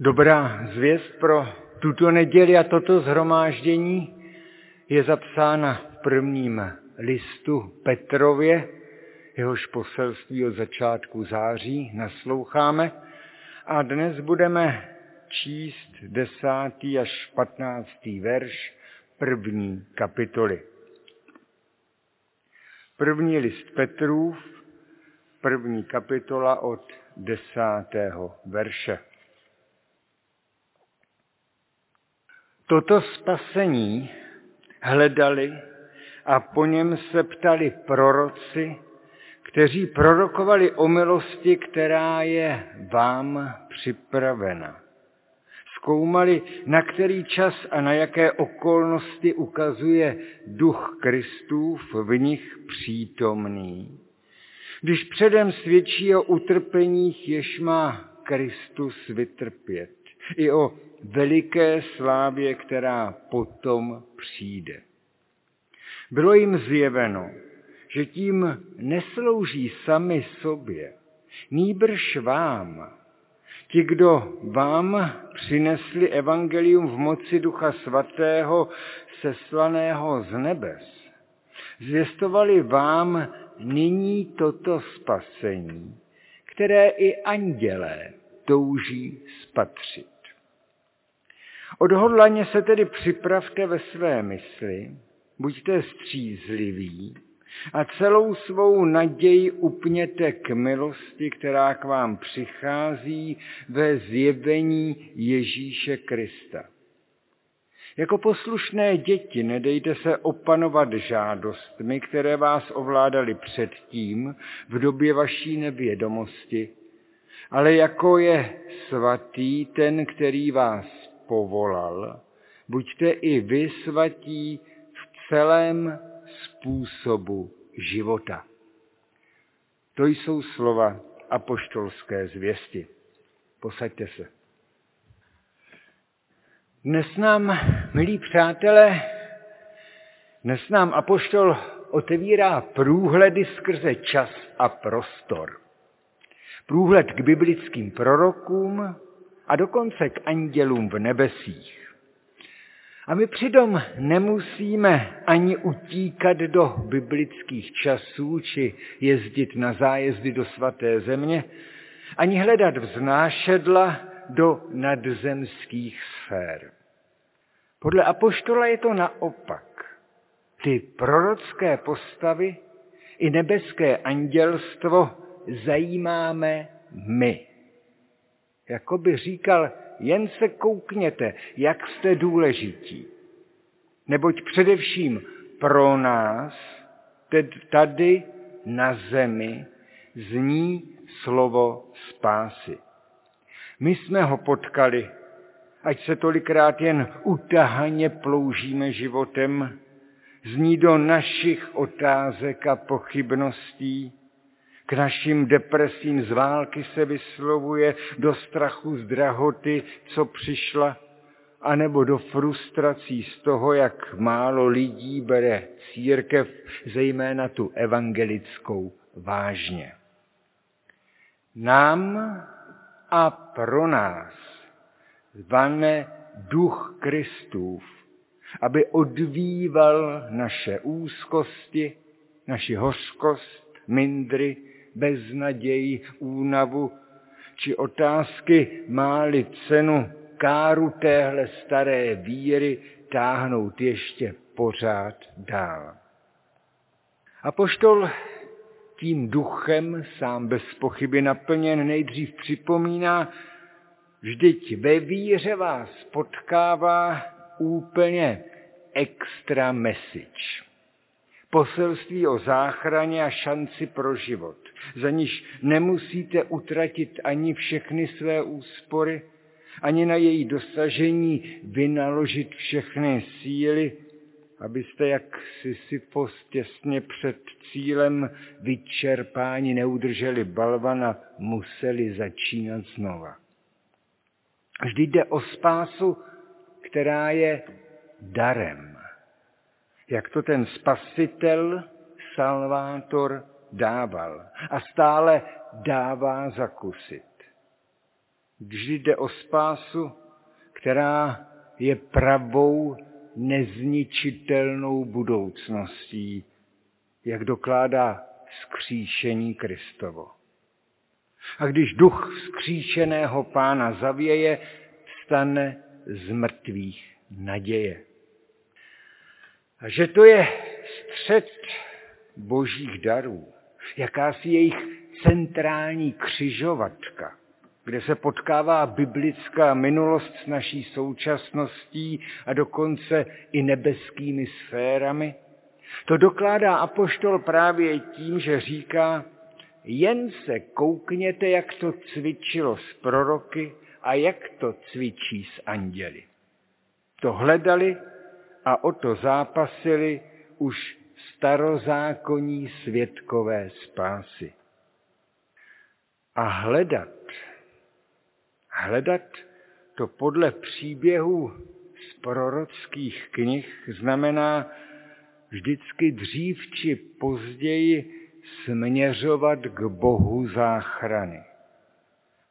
Dobrá zvěst pro tuto neděli a toto zhromáždění je zapsána v prvním listu Petrově, jehož poselství od začátku září nasloucháme a dnes budeme číst desátý až patnáctý verš první kapitoly. První list Petrův, první kapitola od desátého verše. Toto spasení hledali a po něm se ptali proroci, kteří prorokovali o milosti, která je vám připravena. Zkoumali, na který čas a na jaké okolnosti ukazuje duch Kristův v nich přítomný. Když předem svědčí o utrpeních, jež má Kristus vytrpět, i o veliké slávě, která potom přijde. Bylo jim zjeveno, že tím neslouží sami sobě, nýbrž vám, ti, kdo vám přinesli evangelium v moci Ducha Svatého, seslaného z nebes, zvěstovali vám nyní toto spasení, které i andělé touží spatřit. Odhodlaně se tedy připravte ve své mysli, buďte střízliví a celou svou naději upněte k milosti, která k vám přichází ve zjevení Ježíše Krista. Jako poslušné děti nedejte se opanovat žádostmi, které vás ovládaly předtím v době vaší nevědomosti, ale jako je svatý ten, který vás povolal, buďte i vy svatí v celém způsobu života. To jsou slova apoštolské zvěsti. Posaďte se. Dnes nám, milí přátelé, dnes nám apoštol otevírá průhledy skrze čas a prostor. Průhled k biblickým prorokům, a dokonce k andělům v nebesích. A my přitom nemusíme ani utíkat do biblických časů, či jezdit na zájezdy do svaté země, ani hledat vznášedla do nadzemských sfér. Podle Apoštola je to naopak. Ty prorocké postavy i nebeské andělstvo zajímáme my. Jako by říkal, jen se koukněte, jak jste důležití. Neboť především pro nás, tady na zemi, zní slovo spásy. My jsme ho potkali, ať se tolikrát jen utahaně ploužíme životem, zní do našich otázek a pochybností, k našim depresím z války se vyslovuje, do strachu z drahoty, co přišla, anebo do frustrací z toho, jak málo lidí bere církev, zejména tu evangelickou, vážně. Nám a pro nás zvané duch Kristův, aby odvíval naše úzkosti, naši hořkost, mindry, beznaději, únavu, či otázky máli cenu káru téhle staré víry táhnout ještě pořád dál. A poštol tím duchem, sám bez pochyby naplněn, nejdřív připomíná, vždyť ve víře vás potkává úplně extra message poselství o záchraně a šanci pro život, za níž nemusíte utratit ani všechny své úspory, ani na její dosažení vynaložit všechny síly, abyste jak Sisyfos těsně před cílem vyčerpání neudrželi balvan a museli začínat znova. Vždy jde o spásu, která je darem jak to ten spasitel, salvátor dával a stále dává zakusit. Vždy jde o spásu, která je pravou nezničitelnou budoucností, jak dokládá skříšení Kristovo. A když duch skříšeného pána zavěje, stane z mrtvých naděje. A že to je střed božích darů, jakási jejich centrální křižovatka, kde se potkává biblická minulost s naší současností a dokonce i nebeskými sférami. To dokládá apoštol právě tím, že říká, jen se koukněte, jak to cvičilo s proroky a jak to cvičí s anděli. To hledali a o to zápasili už starozákonní světkové spásy. A hledat, hledat to podle příběhů z prorockých knih znamená vždycky dřív či později směřovat k Bohu záchrany.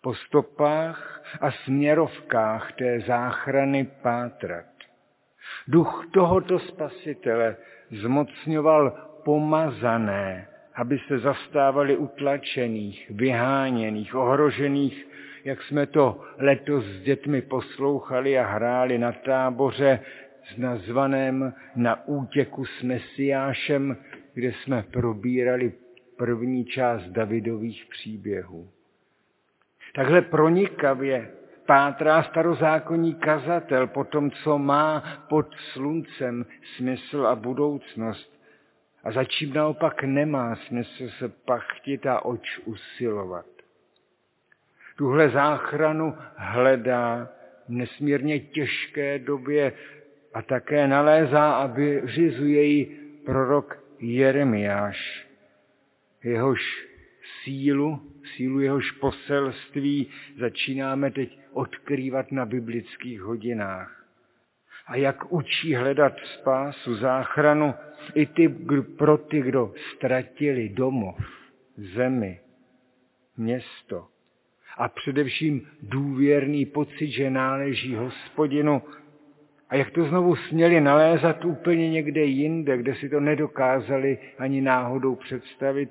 Po stopách a směrovkách té záchrany pátrat. Duch tohoto spasitele zmocňoval pomazané, aby se zastávali utlačených, vyháněných, ohrožených, jak jsme to letos s dětmi poslouchali a hráli na táboře s nazvaném Na útěku s Mesiášem, kde jsme probírali první část Davidových příběhů. Takhle pronikavě pátrá starozákonní kazatel po tom, co má pod sluncem smysl a budoucnost a za čím naopak nemá smysl se pachtit a oč usilovat. Tuhle záchranu hledá v nesmírně těžké době a také nalézá a vyřizuje ji prorok Jeremiáš. Jehož sílu, sílu jehož poselství začínáme teď odkrývat na biblických hodinách. A jak učí hledat spásu, záchranu i ty, pro ty, kdo ztratili domov, zemi, město a především důvěrný pocit, že náleží hospodinu a jak to znovu směli nalézat úplně někde jinde, kde si to nedokázali ani náhodou představit,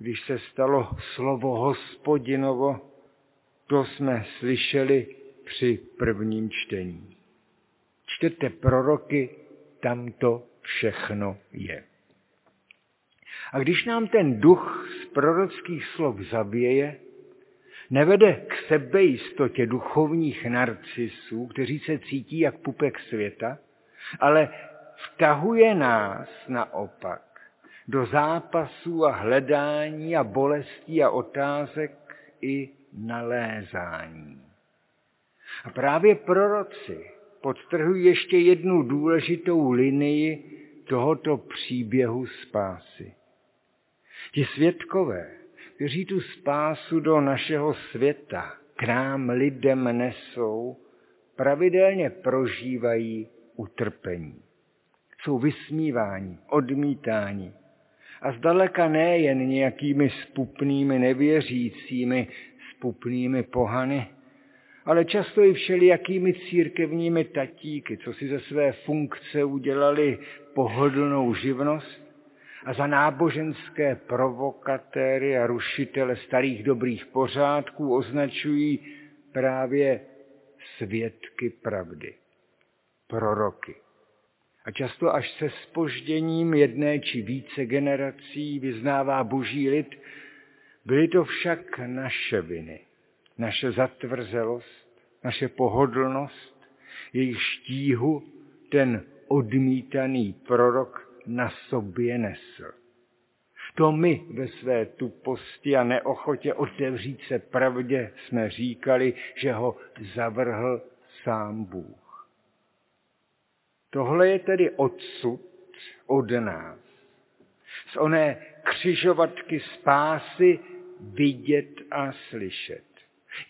když se stalo slovo hospodinovo, to jsme slyšeli při prvním čtení. Čtete proroky, tam to všechno je. A když nám ten duch z prorockých slov zavěje, nevede k sebejistotě duchovních narcisů, kteří se cítí jak pupek světa, ale vtahuje nás naopak do zápasů a hledání a bolestí a otázek i nalézání. A právě proroci podtrhují ještě jednu důležitou linii tohoto příběhu spásy. Ti světkové, kteří tu spásu do našeho světa k nám lidem nesou, pravidelně prožívají utrpení. Jsou vysmíváni, odmítáni. A zdaleka ne jen nějakými spupnými nevěřícími, spupnými pohany, ale často i všelijakými církevními tatíky, co si ze své funkce udělali pohodlnou živnost a za náboženské provokatéry a rušitele starých dobrých pořádků označují právě svědky pravdy, proroky. A často až se spožděním jedné či více generací vyznává boží lid, byly to však naše viny, naše zatvrzelost, naše pohodlnost, jejich štíhu ten odmítaný prorok na sobě nesl. To my ve své tuposti a neochotě otevřít se pravdě jsme říkali, že ho zavrhl sám Bůh. Tohle je tedy odsud od nás. Z oné křižovatky spásy vidět a slyšet.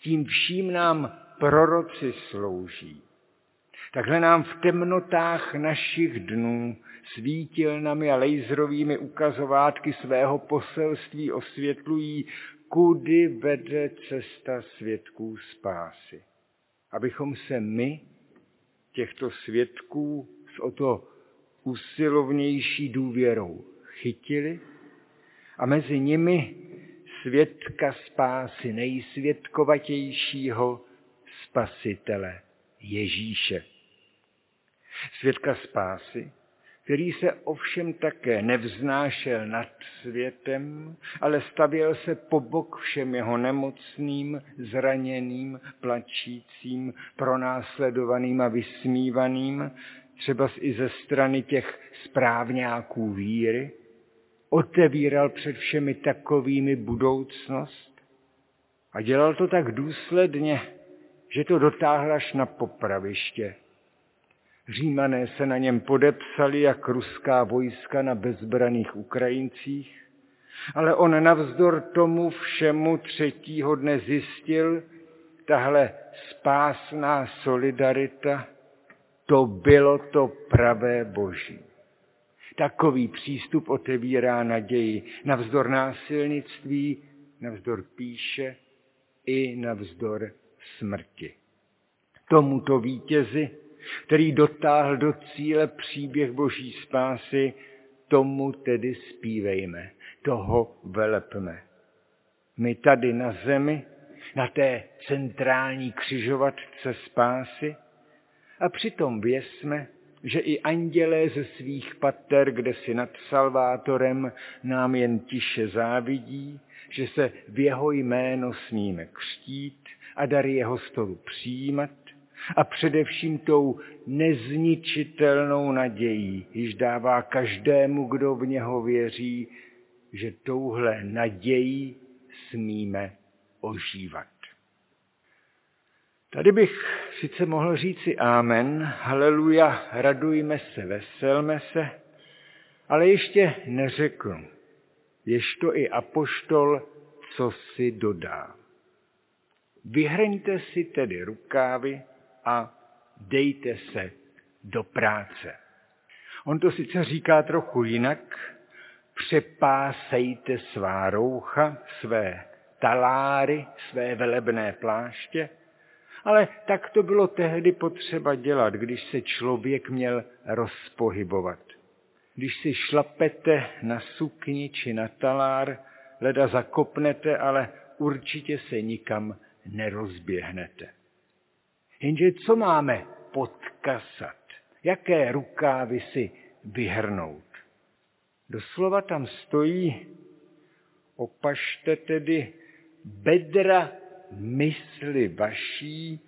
Tím vším nám proroci slouží. Takhle nám v temnotách našich dnů svítilnami a laserovými ukazovátky svého poselství osvětlují kudy vede cesta svědků spásy. Abychom se my, těchto svědků, s o to usilovnější důvěrou chytili a mezi nimi svědka spásy nejsvědkovatějšího spasitele Ježíše. Svědka spásy, který se ovšem také nevznášel nad světem, ale stavěl se po bok všem jeho nemocným, zraněným, plačícím, pronásledovaným a vysmívaným, třeba i ze strany těch správňáků víry, otevíral před všemi takovými budoucnost a dělal to tak důsledně, že to dotáhl až na popraviště. Římané se na něm podepsali jak ruská vojska na bezbraných Ukrajincích, ale on navzdor tomu všemu třetího dne zjistil, tahle spásná solidarita, to bylo to pravé boží. Takový přístup otevírá naději navzdor násilnictví, navzdor píše i navzdor smrti. Tomuto vítězi, který dotáhl do cíle příběh boží spásy, tomu tedy zpívejme, toho velepme. My tady na zemi, na té centrální křižovatce spásy, a přitom věsme, že i andělé ze svých pater, kde si nad Salvátorem, nám jen tiše závidí, že se v jeho jméno smíme křtít a dary jeho stolu přijímat a především tou nezničitelnou nadějí, již dává každému, kdo v něho věří, že touhle nadějí smíme ožívat. Tady bych sice mohl říci amen, haleluja, radujme se, veselme se, ale ještě neřekl, to i apoštol, co si dodá. Vyhrňte si tedy rukávy a dejte se do práce. On to sice říká trochu jinak, přepásejte svá roucha, své taláry, své velebné pláště, ale tak to bylo tehdy potřeba dělat, když se člověk měl rozpohybovat. Když si šlapete na sukni či na talár, leda zakopnete, ale určitě se nikam nerozběhnete. Jenže co máme podkasat? Jaké rukávy si vyhrnout? Doslova tam stojí, opašte tedy bedra mysli vaší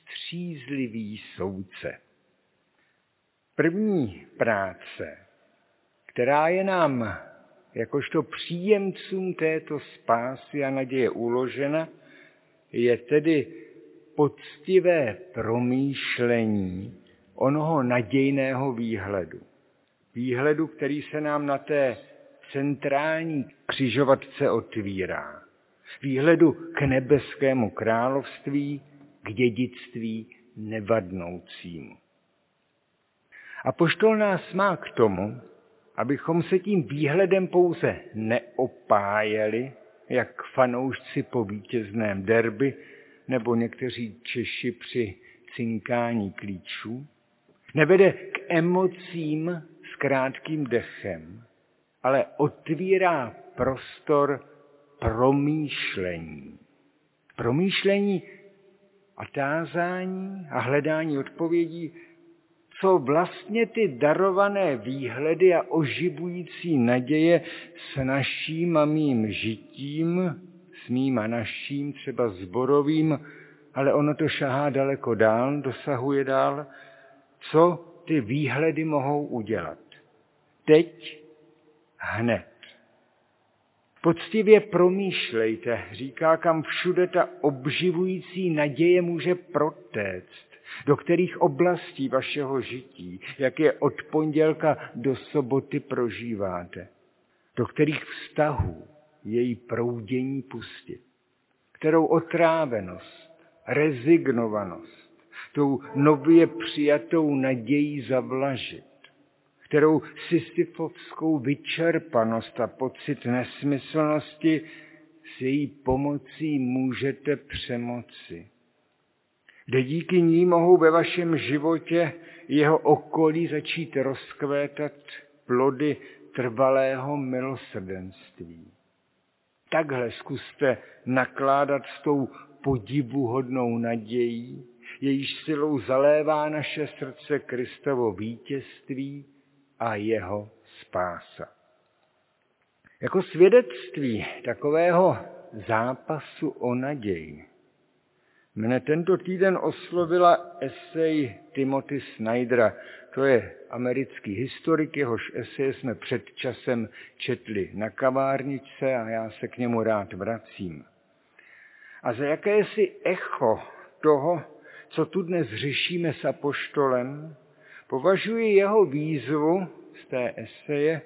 střízlivý soudce. První práce, která je nám jakožto příjemcům této spásy a naděje uložena, je tedy poctivé promýšlení onoho nadějného výhledu. Výhledu, který se nám na té centrální křižovatce otvírá výhledu k nebeskému království, k dědictví nevadnoucímu. A poštol nás má k tomu, abychom se tím výhledem pouze neopájeli, jak fanoušci po vítězném derby nebo někteří Češi při cinkání klíčů, nevede k emocím s krátkým dechem, ale otvírá prostor promýšlení. Promýšlení a tázání a hledání odpovědí, co vlastně ty darované výhledy a oživující naděje s naším a mým žitím, s a naším, třeba zborovým, ale ono to šahá daleko dál, dosahuje dál, co ty výhledy mohou udělat. Teď, hned. Poctivě promýšlejte, říká, kam všude ta obživující naděje může protéct, do kterých oblastí vašeho žití, jak je od pondělka do soboty prožíváte, do kterých vztahů její proudění pustit, kterou otrávenost, rezignovanost, tou nově přijatou nadějí zavlažit kterou sisyfovskou vyčerpanost a pocit nesmyslnosti s její pomocí můžete přemoci. Kde díky ní mohou ve vašem životě jeho okolí začít rozkvétat plody trvalého milosrdenství. Takhle zkuste nakládat s tou podivuhodnou nadějí, jejíž silou zalévá naše srdce Kristovo vítězství a jeho spása. Jako svědectví takového zápasu o naději mne tento týden oslovila esej Timothy Snydera. To je americký historik, jehož esej jsme před časem četli na kavárničce a já se k němu rád vracím. A za jakési echo toho, co tu dnes řešíme s apoštolem, považuji jeho výzvu z té eseje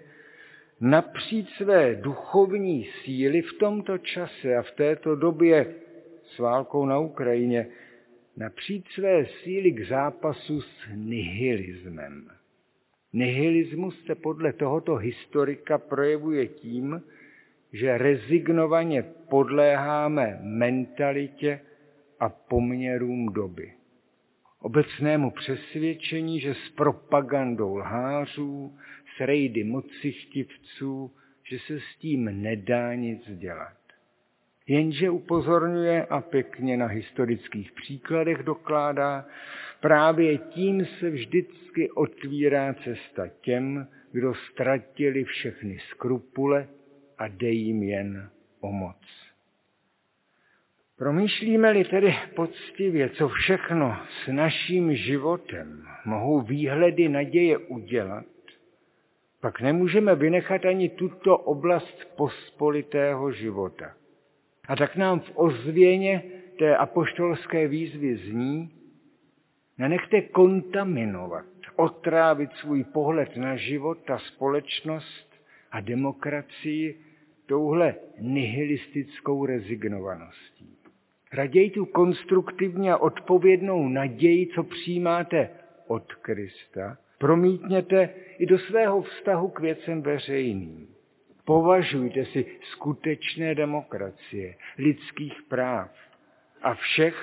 napřít své duchovní síly v tomto čase a v této době s válkou na Ukrajině, napřít své síly k zápasu s nihilismem. Nihilismus se podle tohoto historika projevuje tím, že rezignovaně podléháme mentalitě a poměrům doby. Obecnému přesvědčení, že s propagandou lhářů, s rejdy mocichtivců, že se s tím nedá nic dělat. Jenže upozorňuje a pěkně na historických příkladech dokládá, právě tím se vždycky otvírá cesta těm, kdo ztratili všechny skrupule a dej jim jen o moc. Promýšlíme-li tedy poctivě, co všechno s naším životem mohou výhledy naděje udělat, pak nemůžeme vynechat ani tuto oblast pospolitého života. A tak nám v ozvěně té apoštolské výzvy zní, nenechte kontaminovat, otrávit svůj pohled na život a společnost a demokracii touhle nihilistickou rezignovaností. Raději tu konstruktivní a odpovědnou naději, co přijímáte od Krista, promítněte i do svého vztahu k věcem veřejným. Považujte si skutečné demokracie, lidských práv a všech,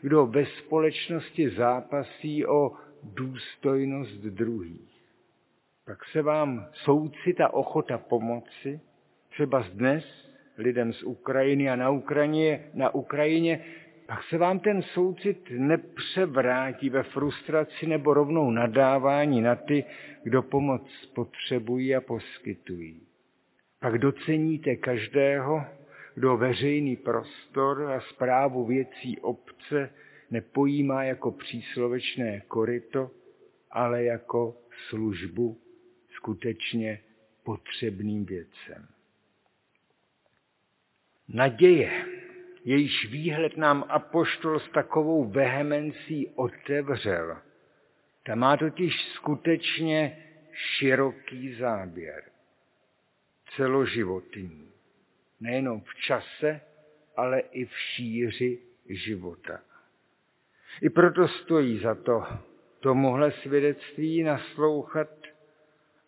kdo ve společnosti zápasí o důstojnost druhých. Pak se vám soucit a ochota pomoci, třeba dnes lidem z Ukrajiny a na Ukrajině, na Ukrajině pak se vám ten soucit nepřevrátí ve frustraci nebo rovnou nadávání na ty, kdo pomoc potřebují a poskytují. Pak doceníte každého, kdo veřejný prostor a zprávu věcí obce nepojímá jako příslovečné koryto, ale jako službu skutečně potřebným věcem. Naděje, jejíž výhled nám apoštol s takovou vehemencí otevřel, ta má totiž skutečně široký záběr celoživotní. Nejenom v čase, ale i v šíři života. I proto stojí za to tomuhle svědectví naslouchat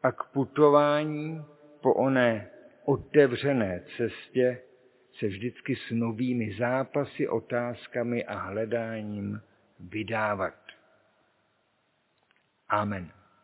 a k putování po oné otevřené cestě se vždycky s novými zápasy, otázkami a hledáním vydávat. Amen.